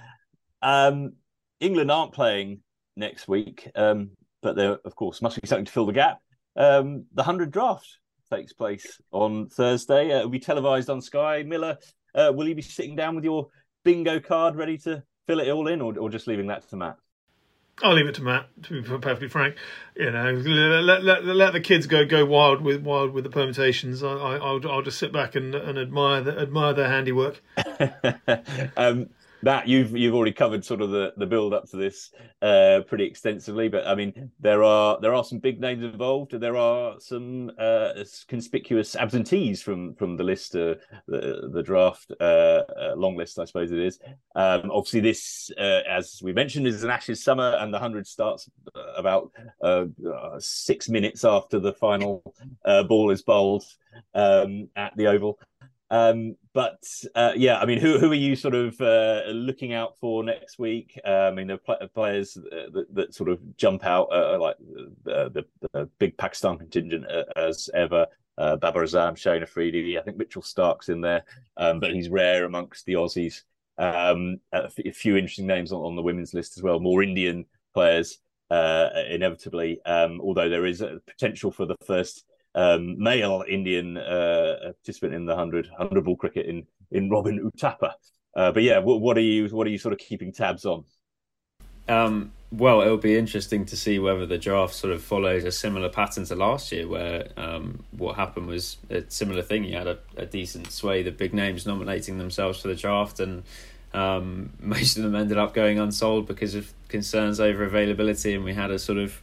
Um, England aren't playing next week, um, but there, of course, must be something to fill the gap. Um, the hundred draft takes place on Thursday. Uh, it'll be televised on Sky. Miller, uh, will you be sitting down with your bingo card ready to fill it all in, or, or just leaving that to Matt? I'll leave it to Matt. To be perfectly frank, you know, let, let, let the kids go go wild with wild with the permutations. I, I will I'll just sit back and, and admire the, admire their handiwork. um, Matt, you've you've already covered sort of the, the build up to this uh, pretty extensively, but I mean there are there are some big names involved. And there are some uh, conspicuous absentees from from the list, uh, the the draft uh, uh, long list, I suppose it is. Um, obviously, this uh, as we mentioned is an Ashes summer, and the hundred starts about six minutes after the final ball is bowled um, at the Oval. Um, but uh, yeah, I mean, who who are you sort of uh, looking out for next week? Uh, I mean, the players uh, that, that, sort of jump out, uh, like the, the, big Pakistan contingent uh, as ever. Babar Azam, Shaheen Afridi. I think Mitchell Starc's in there, um, but he's rare amongst the Aussies. Um, a, few interesting names on, on, the women's list as well. More Indian players, inevitably. Um, although there is a potential for the first um, male Indian uh, participant in the 100, 100 ball cricket in, in Robin Uthappa. Uh, but yeah, what, what, are you what are you sort of keeping tabs on? Um, well, it'll be interesting to see whether the draft sort of follows a similar pattern to last year, where um, what happened was a similar thing. You had a, a, decent sway of big names nominating themselves for the draft, and um, most of them ended up going unsold because of concerns over availability, and we had a sort of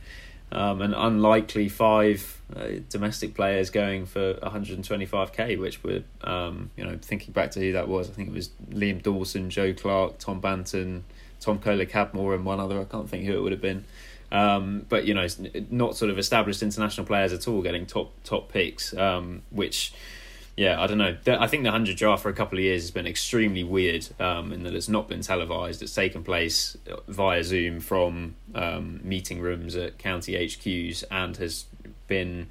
um, an unlikely five uh, domestic players going for 125k, which were, um, you know, thinking back to who that was, I think it was Liam Dawson, Joe Clark, Tom Banton, Tom Kohler Cadmore, and one other. I can't think who it would have been. Um, but you know, not sort of established international players at all getting top top picks, um, which yeah, I don't know. I think the 100 draft for a couple of years has been extremely weird um, in that it's not been televised. It's taken place via Zoom from um, meeting rooms at county HQs and has been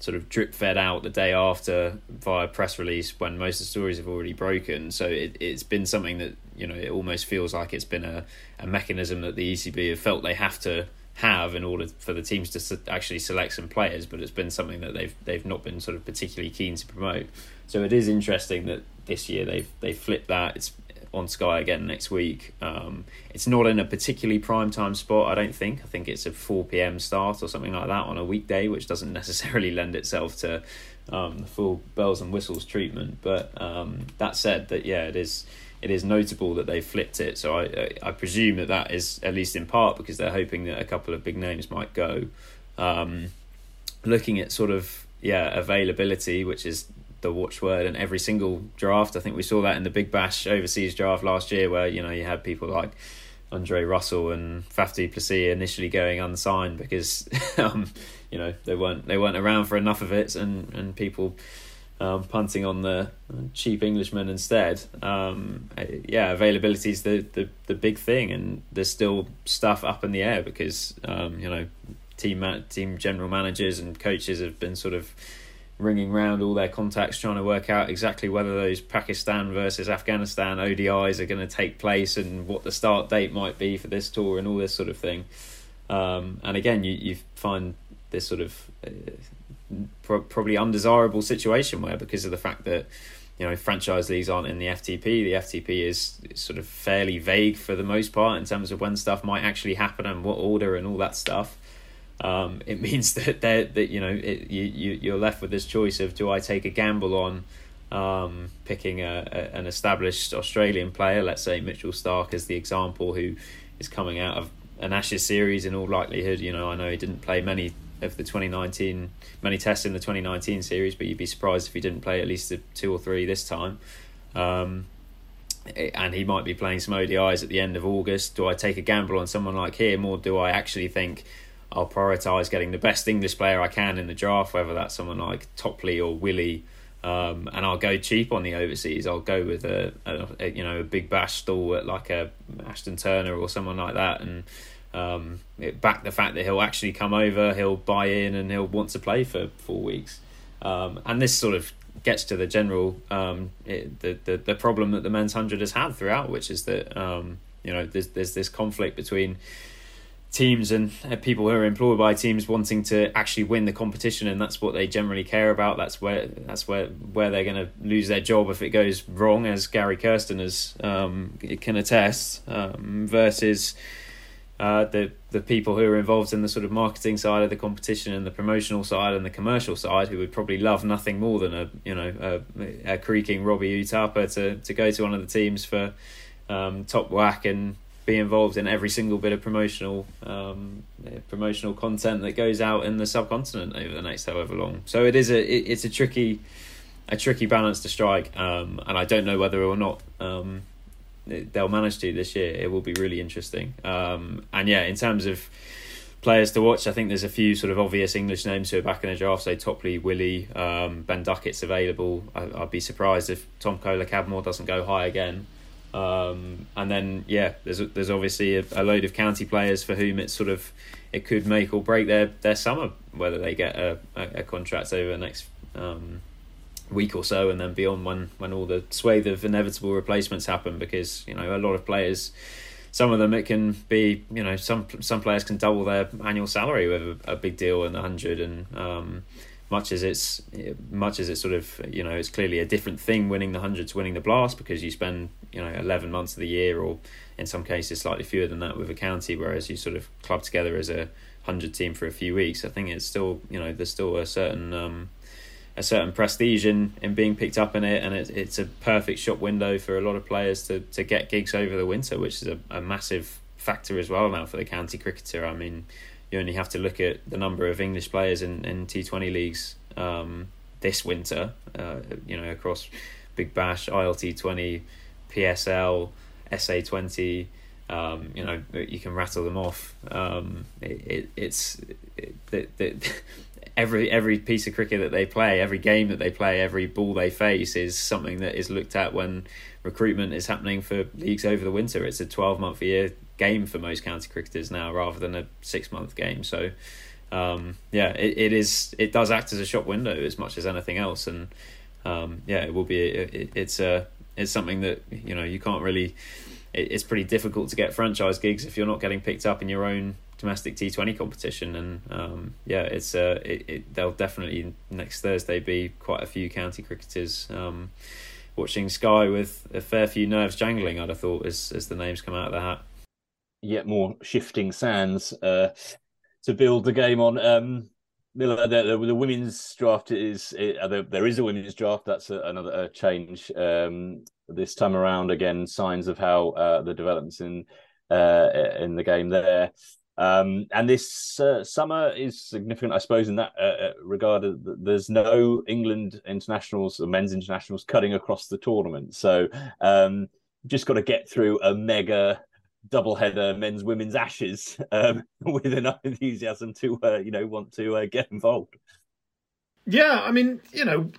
sort of drip fed out the day after via press release when most of the stories have already broken. So it, it's been something that, you know, it almost feels like it's been a, a mechanism that the ECB have felt they have to have in order for the teams to actually select some players, but it's been something that they've they've not been sort of particularly keen to promote. So it is interesting that this year they've they flipped that. It's on Sky again next week. Um, it's not in a particularly prime time spot, I don't think. I think it's a four pm start or something like that on a weekday, which doesn't necessarily lend itself to um, the full bells and whistles treatment. But um, that said, that yeah, it is it is notable that they flipped it. So I I presume that that is at least in part because they're hoping that a couple of big names might go. Um, looking at sort of yeah availability, which is the watchword in every single draft. I think we saw that in the Big Bash overseas draft last year, where you know you had people like Andre Russell and Faf du Plessis initially going unsigned because um, you know they weren't they weren't around for enough of it, and and people um, punting on the cheap Englishman instead. Um, yeah, availability is the, the, the big thing, and there's still stuff up in the air because um, you know team team general managers and coaches have been sort of ringing round all their contacts trying to work out exactly whether those Pakistan versus Afghanistan ODIs are going to take place and what the start date might be for this tour and all this sort of thing. Um, and again, you you find this sort of uh, pro- probably undesirable situation where because of the fact that you know franchise leagues aren't in the FTP, the FTP is sort of fairly vague for the most part in terms of when stuff might actually happen and what order and all that stuff. Um, it means that that you know it, you, you you're left with this choice of do I take a gamble on um, picking a, a, an established Australian player, let's say Mitchell Starc as the example, who is coming out of an Ashes series in all likelihood. You know, I know he didn't play many of the 2019 many tests in the 2019 series, but you'd be surprised if he didn't play at least two or three this time. Um, and he might be playing some ODIs at the end of August. Do I take a gamble on someone like him, or do I actually think I'll prioritise getting the best English player I can in the draft, whether that's someone like Topley or Willey, um, and I'll go cheap on the overseas. I'll go with a, a, a you know a big bash stalwart like a Ashton Turner or someone like that, and um, it back the fact that he'll actually come over, he'll buy in, and he'll want to play for four weeks. Um, and this sort of gets to the general um, it, the, the the problem that the men's hundred has had throughout, which is that um, you know there's there's this conflict between teams and people who are employed by teams wanting to actually win the competition and that's what they generally care about. That's where that's where where they're going to lose their job if it goes wrong as Gary Kirsten has um, can attest um, versus uh, the the people who are involved in the sort of marketing side of the competition and the promotional side and the commercial side, who would probably love nothing more than a you know a, a creaking Robbie Uthappa to to go to one of the teams for um, top whack and be involved in every single bit of promotional um, promotional content that goes out in the subcontinent over the next however long. So it is a it, it's a tricky a tricky balance to strike, um, and I don't know whether or not um, they'll manage to this year. It will be really interesting. Um, and yeah, in terms of players to watch, I think there's a few sort of obvious English names who are back in the draft. So Topley, Willey, um, Ben Duckett's available. I, would be surprised if Tom Kohler Cadmore doesn't go high again. Um, and then yeah, there's there's obviously a, a, load of county players for whom it's sort of it could make or break their, their summer whether they get a, a, a contract over the next um, week or so, and then beyond when when all the swathe of inevitable replacements happen, because you know a lot of players. Some of them it can be, you know, some some players can double their annual salary with a, a big deal in the hundred, and um, much as it's much as it's sort of you know it's clearly a different thing winning the hundred to winning the blast because you spend you know eleven months of the year or in some cases slightly fewer than that with a county, whereas you sort of club together as a hundred team for a few weeks. I think it's still you know there's still a certain um, a certain prestige in, in being picked up in it, and it, it's a perfect shop window for a lot of players to, to get gigs over the winter, which is a, a massive factor as well now for the county cricketer. I mean, you only have to look at the number of English players in in T Twenty leagues um, this winter. Uh, you know, across Big Bash, ILT twenty, PSL, SA twenty. Um, you know, you can rattle them off. Um, it, it, it's it, every every piece of cricket that they play, every game that they play, every ball they face is something that is looked at when recruitment is happening for leagues over the winter. It's a twelve month year game for most county cricketers now, rather than a six month game. So, um, yeah, it, it is it does act as a shop window as much as anything else, and um, yeah, it will be. It, it's a it's something that you know you can't really. It, it's pretty difficult to get franchise gigs if you're not getting picked up in your own domestic T Twenty competition, and um, yeah, it's uh, it, it, there'll definitely next Thursday be quite a few county cricketers um, watching Sky with a fair few nerves jangling. I'd have thought as as the names come out of the hat. Yet more shifting sands uh, to build the game on. Um, the, the, the, women's draft is it, uh, there is a women's draft. That's a, another change um, this time around. Again, signs of how uh, the developments in uh, in the game there. Um, and this uh, summer is significant, I suppose, in that uh, uh regard. There's no England internationals or men's internationals cutting across the tournament, so um, just got to get through a mega double header men's women's ashes um, with enough enthusiasm to uh, you know want to uh, get involved. Yeah, I mean, you know,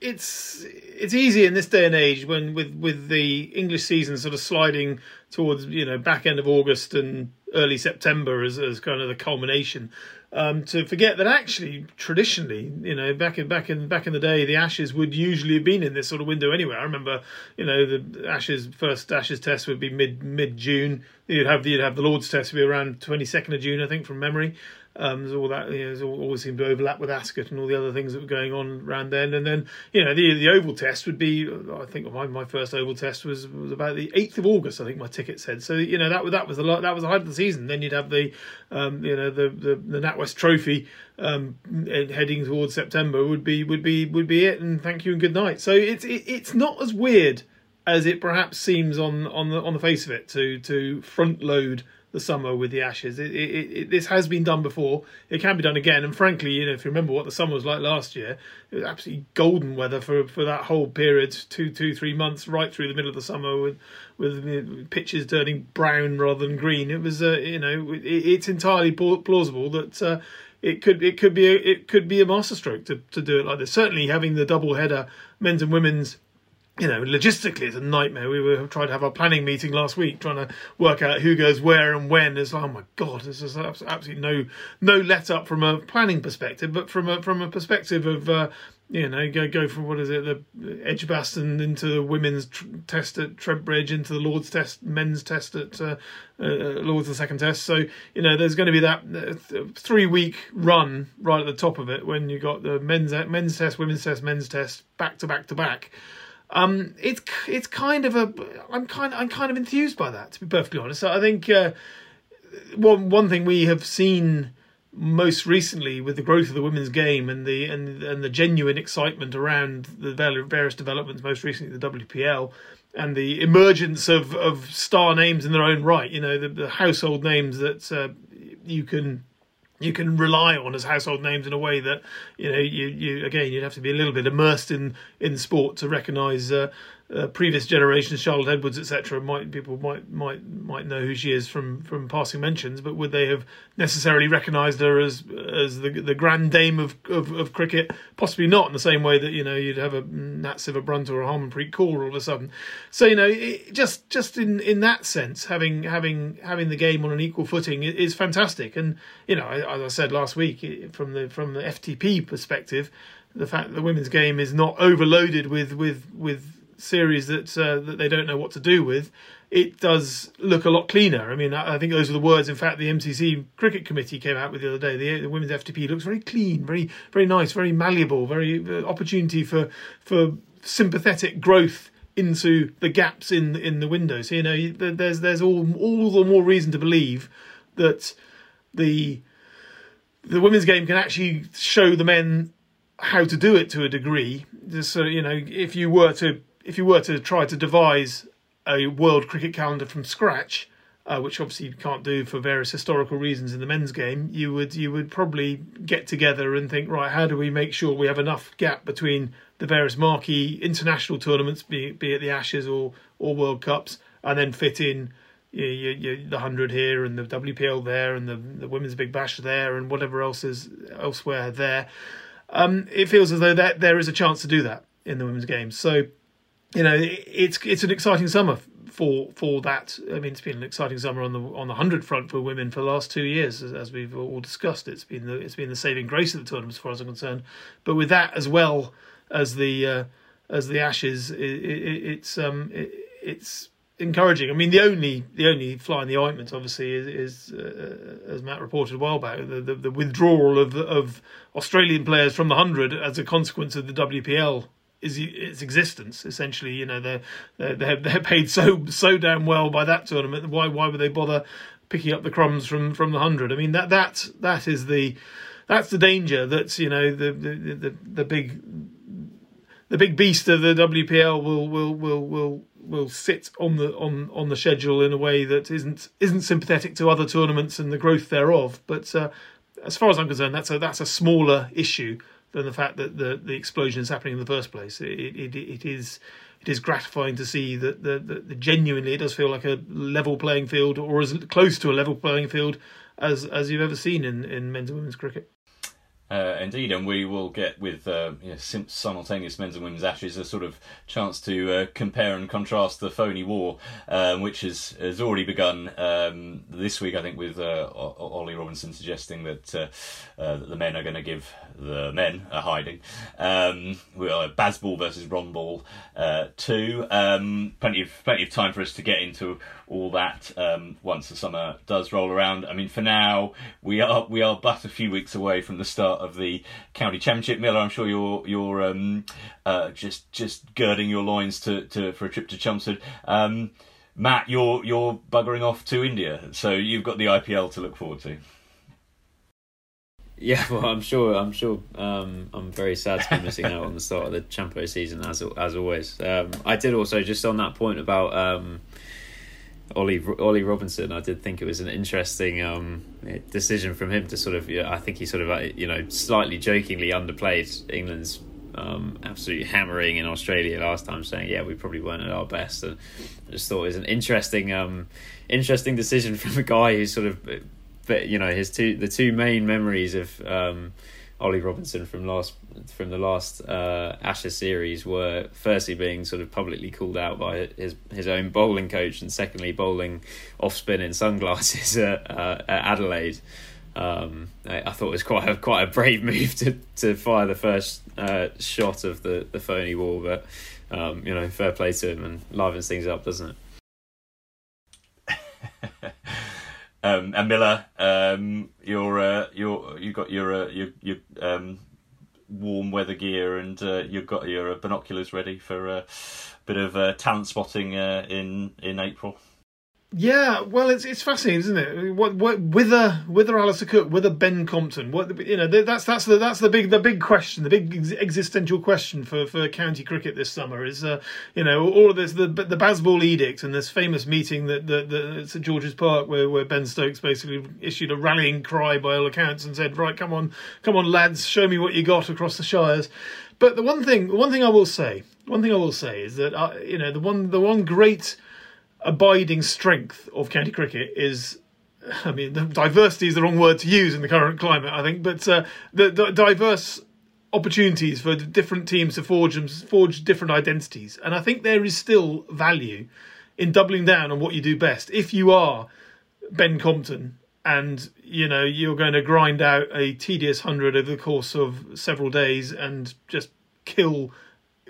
it's it's easy in this day and age when with with the English season sort of sliding towards you know back end of August and early September as, as kind of the culmination. Um, to forget that actually traditionally, you know, back in back in back in the day, the Ashes would usually have been in this sort of window anyway. I remember, you know, the Ashes first Ashes test would be mid mid June. You'd have you'd have the Lord's test would be around twenty second of June, I think, from memory. Um, all that you know, always seemed to overlap with Ascot and all the other things that were going on around then. And then you know the the oval test would be I think my, my first oval test was was about the eighth of August. I think my ticket said. So you know that that was the that was the height of the season. Then you'd have the um, you know the the, the NatWest Trophy um, heading towards September would be would be would be it. And thank you and good night. So it's it, it's not as weird as it perhaps seems on on the on the face of it to to front load the summer with the Ashes. It, it, it, this has been done before. It can be done again. And frankly, you know, if you remember what the summer was like last year, it was absolutely golden weather for, for that whole period, two, two, three months, right through the middle of the summer, with with pitches turning brown rather than green. It was, uh, you know, it's entirely plausible that. Uh, it could it could be a, it could be a masterstroke to, to do it like this. Certainly, having the double header, men's and women's you know, logistically, it's a nightmare. We were trying to have our planning meeting last week, trying to work out who goes where and when. It's like, oh my god, there's absolutely no no let up from a planning perspective, but from a from a perspective of uh, you know, go go from what is it, the Edgbaston into the women's tr- test at Trent Bridge, into the Lord's test, men's test at uh, uh, Lord's the second test. So you know, there's going to be that uh, three week run right at the top of it when you got the men's men's test, women's test, men's test back to back to back. Um, it's it's kind of a I'm kind I'm kind of enthused by that to be perfectly honest. I think uh, one one thing we have seen most recently with the growth of the women's game and the and and the genuine excitement around the various developments, most recently the WPL and the emergence of of star names in their own right. You know the, the household names that uh, you can you can rely on as household names in a way that you know you, you again you'd have to be a little bit immersed in in sport to recognise uh, uh, previous generations, Charlotte Edwards, etc. Might people might might might know who she is from from passing mentions, but would they have necessarily recognised her as as the the grand dame of, of, of cricket? Possibly not in the same way that you know you'd have a Nat Sciver-Brunt or a Harmanpreet Kaur all of a sudden. So you know it, just just in in that sense, having having having the game on an equal footing is fantastic. And you know as I said last week, from the from the FTP perspective, the fact that the women's game is not overloaded with with with series that uh, that they don't know what to do with, it does look a lot cleaner. I mean, I, think those are the words. In fact, the MCC Cricket Committee came out with the other day. The, the women's FTP looks very clean, very very nice, very malleable, very uh, opportunity for for sympathetic growth into the gaps in in the window. So you know, there's there's all all the more reason to believe that the the women's game can actually show the men how to do it to a degree. So you know, if you were to if you were to try to devise a world cricket calendar from scratch, uh, which obviously you can't do for various historical reasons in the men's game, you would you would probably get together and think, right, how do we make sure we have enough gap between the various marquee international tournaments, be, be it the Ashes or or World Cups, and then fit in you, you, you, the hundred here and the WPL there and the, the Women's Big Bash there and whatever else is elsewhere there. Um, it feels as though that there is a chance to do that in the women's game. So, you know, it's it's an exciting summer for for that. I mean, it's been an exciting summer on the on the hundred front for women for the last two years, as, as, we've all discussed. It's been the it's been the saving grace of the tournament, as far as I'm concerned. But with that as well as the uh, as the Ashes, it, it, it's um it, it's encouraging. I mean, the only the only fly in the ointment, obviously, is, is uh, as Matt reported a while back, the, the, the withdrawal of of Australian players from the hundred as a consequence of the WPL is its existence. Essentially, you know, they're they're they're paid so so damn well by that tournament. Why why would they bother picking up the crumbs from from the hundred? I mean, that that that is the that's the danger. That's you know the the the, the big the big beast of the WPL will will will will will sit on the on on the schedule in a way that isn't isn't sympathetic to other tournaments and the growth thereof. But uh, as far as I'm concerned, that's a that's a smaller issue than the fact that the the explosion is happening in the first place. It it, it is it is gratifying to see that the, the, the, genuinely it does feel like a level playing field or as close to a level playing field as as you've ever seen in, in men's and women's cricket. Uh, indeed, and we will get with uh, you know, simultaneous men's and women's ashes a sort of chance to uh, compare and contrast the phony war, um, which has has already begun um, this week. I think with uh, Ollie Robinson suggesting that, uh, uh, that the men are going to give the men a hiding. Um, we are Bazball versus Ron Ball two. Um, plenty of plenty of time for us to get into all that um, once the summer does roll around. I mean, for now we are we are but a few weeks away from the start of the county championship. Miller, I'm sure you're you're um, uh, just just girding your loins to, to for a trip to Chelmsford. Um, Matt, you're you're buggering off to India, so you've got the IPL to look forward to. Yeah, well, I'm sure. I'm sure. Um, I'm very sad to be missing out on the start of the Champo season, as as always. Um, I did also just on that point about um, Ollie Ollie Robinson, I did think it was an interesting um, decision from him to sort of. I think he sort of uh, you know slightly jokingly underplayed England's um, absolute hammering in Australia last time, saying yeah we probably weren't at our best, and I just thought it was an interesting um, interesting decision from a guy who sort of, but you know his two the two main memories of. Um, Ollie Robinson from last from the last uh, Ashes series were firstly being sort of publicly called out by his his own bowling coach, and secondly bowling off spin in sunglasses at, uh, at Adelaide. Um, I, I, thought it was quite a quite a brave move to, to fire the first uh, shot of the, the phony wall, but um, you know, fair play to him and livens things up, doesn't it? Um, and Miller, um, you're uh, you're you got your uh, your your um, warm weather gear and uh, you've got your binoculars ready for a bit of uh, talent spotting uh, in in April. Yeah, well, it's it's fascinating, isn't it? What, what whether whether Alastair Cook, whether Ben Compton, what you know, that's that's the that's the big the big question, the big existential question for, for county cricket this summer is, uh, you know, all of this the the Bazball edict and this famous meeting that that, that at St George's Park where, where Ben Stokes basically issued a rallying cry by all accounts and said, right, come on, come on, lads, show me what you got across the shires. But the one thing, one thing I will say, one thing I will say is that uh, you know the one the one great abiding strength of county cricket is I mean, diversity is the wrong word to use in the current climate, I think, but uh, the, the, diverse opportunities for different teams to forge forge different identities, and I think there is still value in doubling down on what you do best. If you are Ben Compton and you know you're going to grind out a tedious hundred over the course of several days and just kill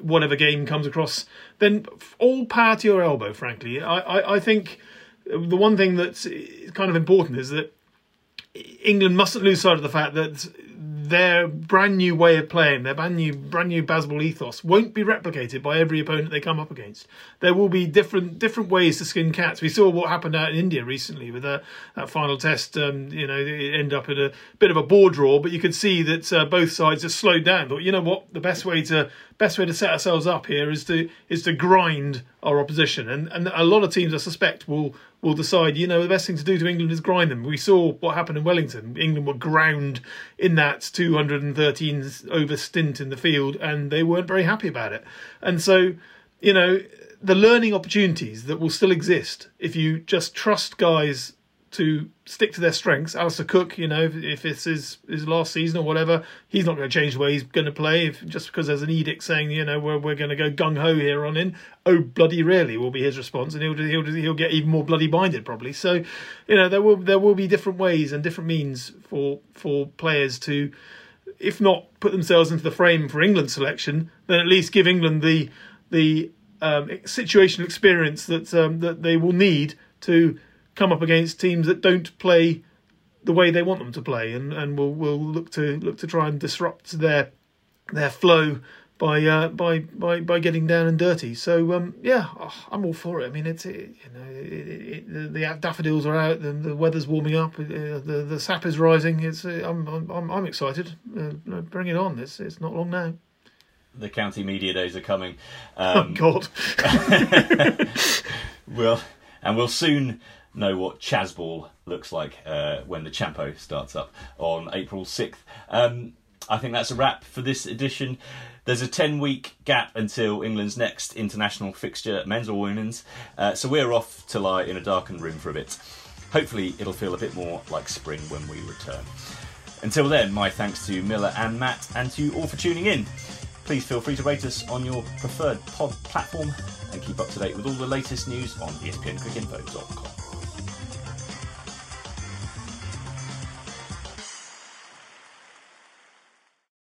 whatever game comes across, then all power to your elbow. Frankly, I, I, I think the one thing that's kind of important is that England mustn't lose sight of the fact that their brand new way of playing, their brand new brand new Bazball ethos, won't be replicated by every opponent they come up against. There will be different different ways to skin cats. We saw what happened out in India recently with that, that final test. Um, you know, it ended up in a bit of a bore draw, but you could see that uh, both sides just slowed down. Thought, you know what, the best way to best way to set ourselves up here is to is to grind our opposition, and and a lot of teams I suspect will will decide. You know, the best thing to do to England is grind them. We saw what happened in Wellington. England were ground in that 213 over stint in the field, and they weren't very happy about it. And so, you know, the learning opportunities that will still exist if you just trust guys to stick to their strengths. Alastair Cook, you know, if, if it's his, his last season or whatever, he's not going to change the way he's going to play if, just because there's an edict saying, you know, we're, we're going to go gung ho here on in. Oh, bloody really will be his response, and he'll, he'll he'll get even more bloody minded probably. So, you know, there will there will be different ways and different means for for players to, if not put themselves into the frame for England selection, then at least give England the the um, situational experience that um, that they will need to come up against teams that don't play the way they want them to play, and, and will will look to look to try and disrupt their their flow by uh, by by by getting down and dirty. So um, yeah, oh, I'm all for it. I mean, it's it, you know it, it, the, the, daffodils are out, the, the weather's warming up, uh, the the sap is rising. It's uh, I'm I'm I'm excited. Uh, bring it on. It's it's not long now. The county media days are coming. Um, oh God. well, and we'll soon know what Chazball looks like uh, when the Champo starts up on April 6th. Um, I think that's a wrap for this edition. There's a 10 week gap until England's next international fixture, men's or women's, uh, so we're off to lie in a darkened room for a bit. Hopefully, it'll feel a bit more like spring when we return. Until then, my thanks to Miller and Matt, and to you all for tuning in. Please feel free to rate us on your preferred pod platform and keep up to date with all the latest news on espncricinfo.com.